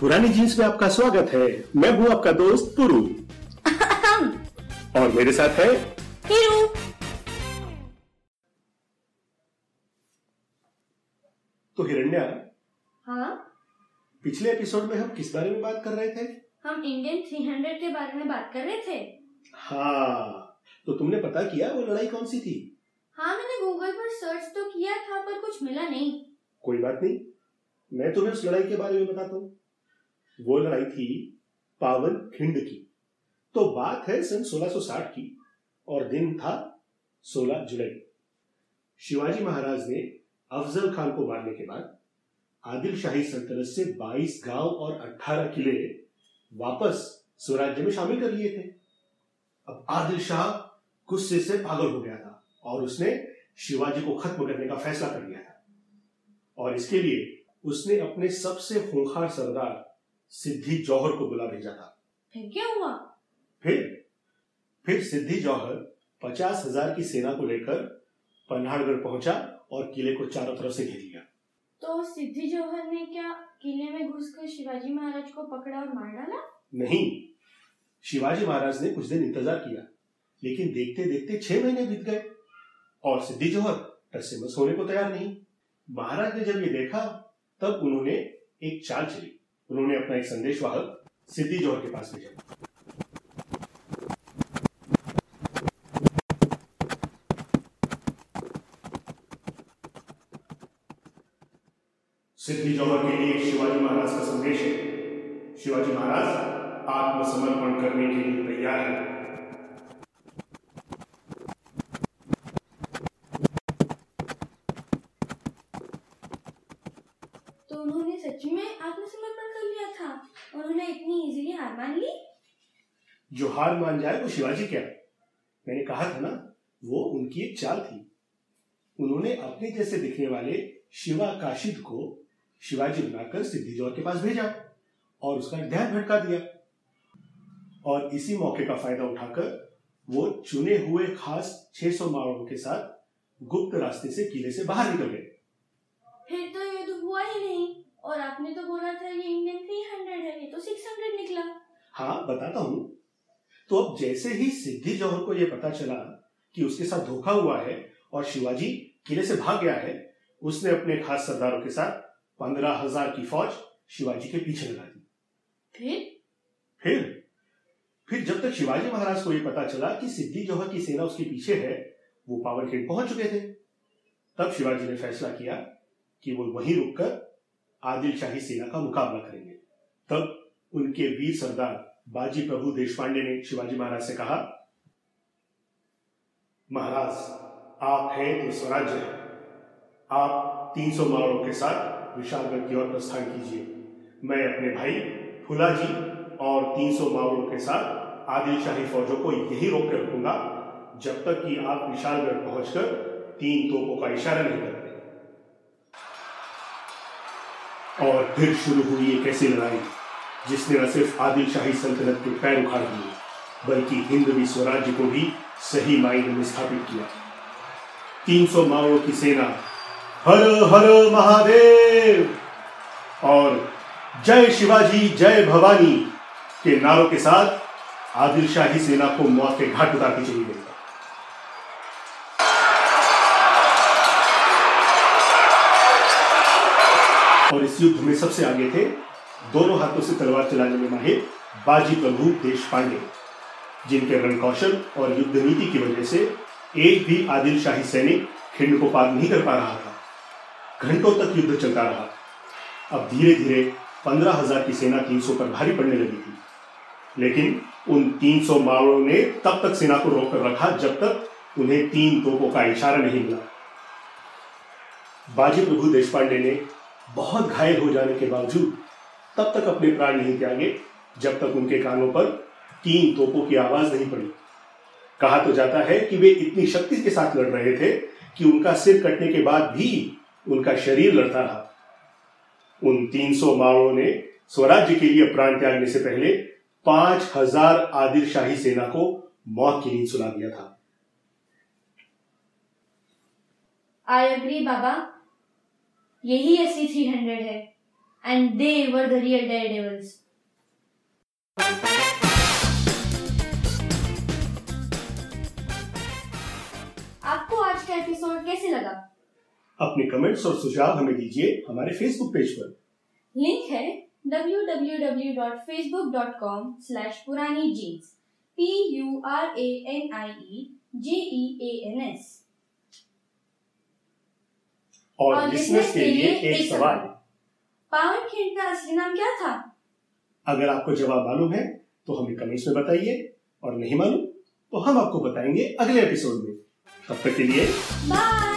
पुरानी जींस में आपका स्वागत है। मैं हूँ आपका दोस्त पुरु। और मेरे साथ है हीरू। तो हिरण्या हाँ? पिछले एपिसोड में हम किस बारे में बात कर रहे थे? हम इंडियन 300 के बारे में बात कर रहे थे। हाँ तो तुमने पता किया वो लड़ाई कौन सी थी? हाँ मैंने गूगल पर सर्च तो किया था पर कुछ मिला नहीं। कोई बात नहीं मैं तुम्हें उस लड़ाई के बारे में बताता हूँ। वो लड़ाई थी पावन खिंड की। तो बात है सन 1660 की, और दिन था 16 जुलाई। शिवाजी महाराज ने अफजल खान को मारने के बाद आदिल शाही सल्तनत से 22 गाँव और 18 किले वापस स्वराज्य में शामिल कर लिए थे। अब आदिल शाह गुस्से से पागल हो गया था और उसने शिवाजी को खत्म करने का फैसला कर लिया था। और इसके लिए उसने अपने सबसे खूंखार सरदार सिद्धि जौहर को बुला भेजा था। फिर क्या हुआ? फिर फिर सिद्धि जौहर पचास हज़ार की सेना को लेकर पन्हाड़गढ़ पहुँचा और किले को चारों तरफ़ से घेर लिया। तो सिद्धि जौहर ने क्या किले में घुसकर शिवाजी महाराज को पकड़ा और मार डाला? नहीं शिवाजी महाराज ने कुछ दिन इंतज़ार किया लेकिन देखते देखते छह महीने बीत गए और सिद्धि जौहर टस से मस होने को तैयार नहीं। महाराज ने जब ये देखा तब उन्होंने एक चाल चली। उन्होंने अपना एक संदेश वाहक सिद्धि जौहर के पास भेजा। सिद्धि जौहर के लिए शिवाजी महाराज का संदेश है। शिवाजी महाराज, आत्मसमर्पण करने के लिए तैयार है। तो उन्होंने सच में आत्मसमर्पण था उन्होंने इतनी इजीली हार मान ली। जो हार मान जाए वो शिवाजी क्या मैंने कहा था ना वो उनकी एक चाल थी। उन्होंने अपने जैसे दिखने वाले शिवा काशिद को शिवाजी बनाकर सिद्धि जौहर के पास भेजा और उसका ध्यान भटका दिया। और इसी मौके का फ़ायदा उठाकर वो चुने हुए खास 600 मावड़ों के साथ गुप्त रास्ते से किले से बाहर निकल गए। फिर तो ये तो हुआ ही नहीं। और आपने तो बोला था ये इंडियन 300 है ये तो 600 निकला हाँ बताता हूँ। तो अब जैसे ही सिद्धि जौहर को यह पता चला कि उसके साथ धोखा हुआ है और शिवाजी किले से भाग गया है उसने अपने खास सरदारों के साथ पंद्रह हज़ार की फौज शिवाजी के पीछे लगा दी। फिर? फिर? फिर जब तक शिवाजी महाराज को यह पता चला कि सिद्धि जौहर की सेना उसके पीछे है वो पावर पावरखेड़ पहुँच चुके थे। तब शिवाजी ने फैसला किया कि वो वहीं रुककर आदिल शाही सेना का मुकाबला करेंगे। तब उनके वीर सरदार बाजी प्रभु देशपांडे ने शिवाजी महाराज से कहा, महाराज, आप हैं तो स्वराज्य है। आप 300 सौ मावड़ों के साथ विशालगढ़ की ओर प्रस्थान कीजिए। मैं अपने भाई फुला जी और 300 सौ मावड़ों के साथ आदिलशाही फौजों को यही रोक कर रखूँगा, जब तक कि आप विशालगढ़ पहुंचकर तीन तोपों का इशारा नहीं करते। और फिर शुरू हुई एक ऐसी लड़ाई? जिसने न सिर्फ़ आदिल शाही सल्तनत के पैर उखाड़ दिए, बल्कि हिंदवी स्वराज्य को भी सही मायने में स्थापित किया। 300 माओ की सेना, हर हर महादेव! और जय शिवाजी, जय भवानी के नारों के साथ आदिल शाही सेना को मौत के घाट उतारती चली गई। और इस युद्ध में सबसे आगे थे दोनों हाथों से तलवार चलाने में माहिर बाजी प्रभु देश पांडे जिनके रण कौशल और युद्ध नीति की वजह से एक भी आदिल शाही सैनिक खिंड को पार नहीं कर पा रहा था। घंटों तक युद्ध चलता रहा। अब धीरे धीरे पंद्रह हज़ार की सेना तीन सौ पर भारी पड़ने लगी थी। लेकिन उन तीन सौ मावड़ों ने तब तक सेना को रोक कर रखा जब तक उन्हें तीन तोपों का इशारा नहीं मिला। बाजी प्रभु देशपांडे ने बहुत घायल हो जाने के बावजूद तब तक अपने प्राण नहीं त्यागे, जब तक उनके कानों पर तीन तोपों की आवाज़ नहीं पड़ी। कहा तो जाता है कि वे इतनी शक्ति के साथ लड़ रहे थे कि उनका सिर कटने के बाद भी उनका शरीर लड़ता रहा। उन 300 मावड़ों ने स्वराज्य के लिए प्राण त्यागने से पहले पाँच हज़ार आदिल शाही सेना को मौत की नींद सुना दिया था। आई अग्री बाबा, यही एस थ्री हंड्रेड है। And they were the real daredevils. आपको आज का एपिसोड कैसे लगा अपने कमेंट्स और सुझाव हमें दीजिए हमारे फेसबुक पेज पर लिंक है www.facebook.com slash purani jeans p u r a n i e j e a n s और और लिसनर्स के लिए एक सवाल पावन खिंड का असली नाम क्या था? अगर आपको जवाब मालूम है तो हमें कमेंट्स में बताइए और नहीं मालूम तो हम आपको बताएँगे अगले एपिसोड में। तब तक के लिए बाय।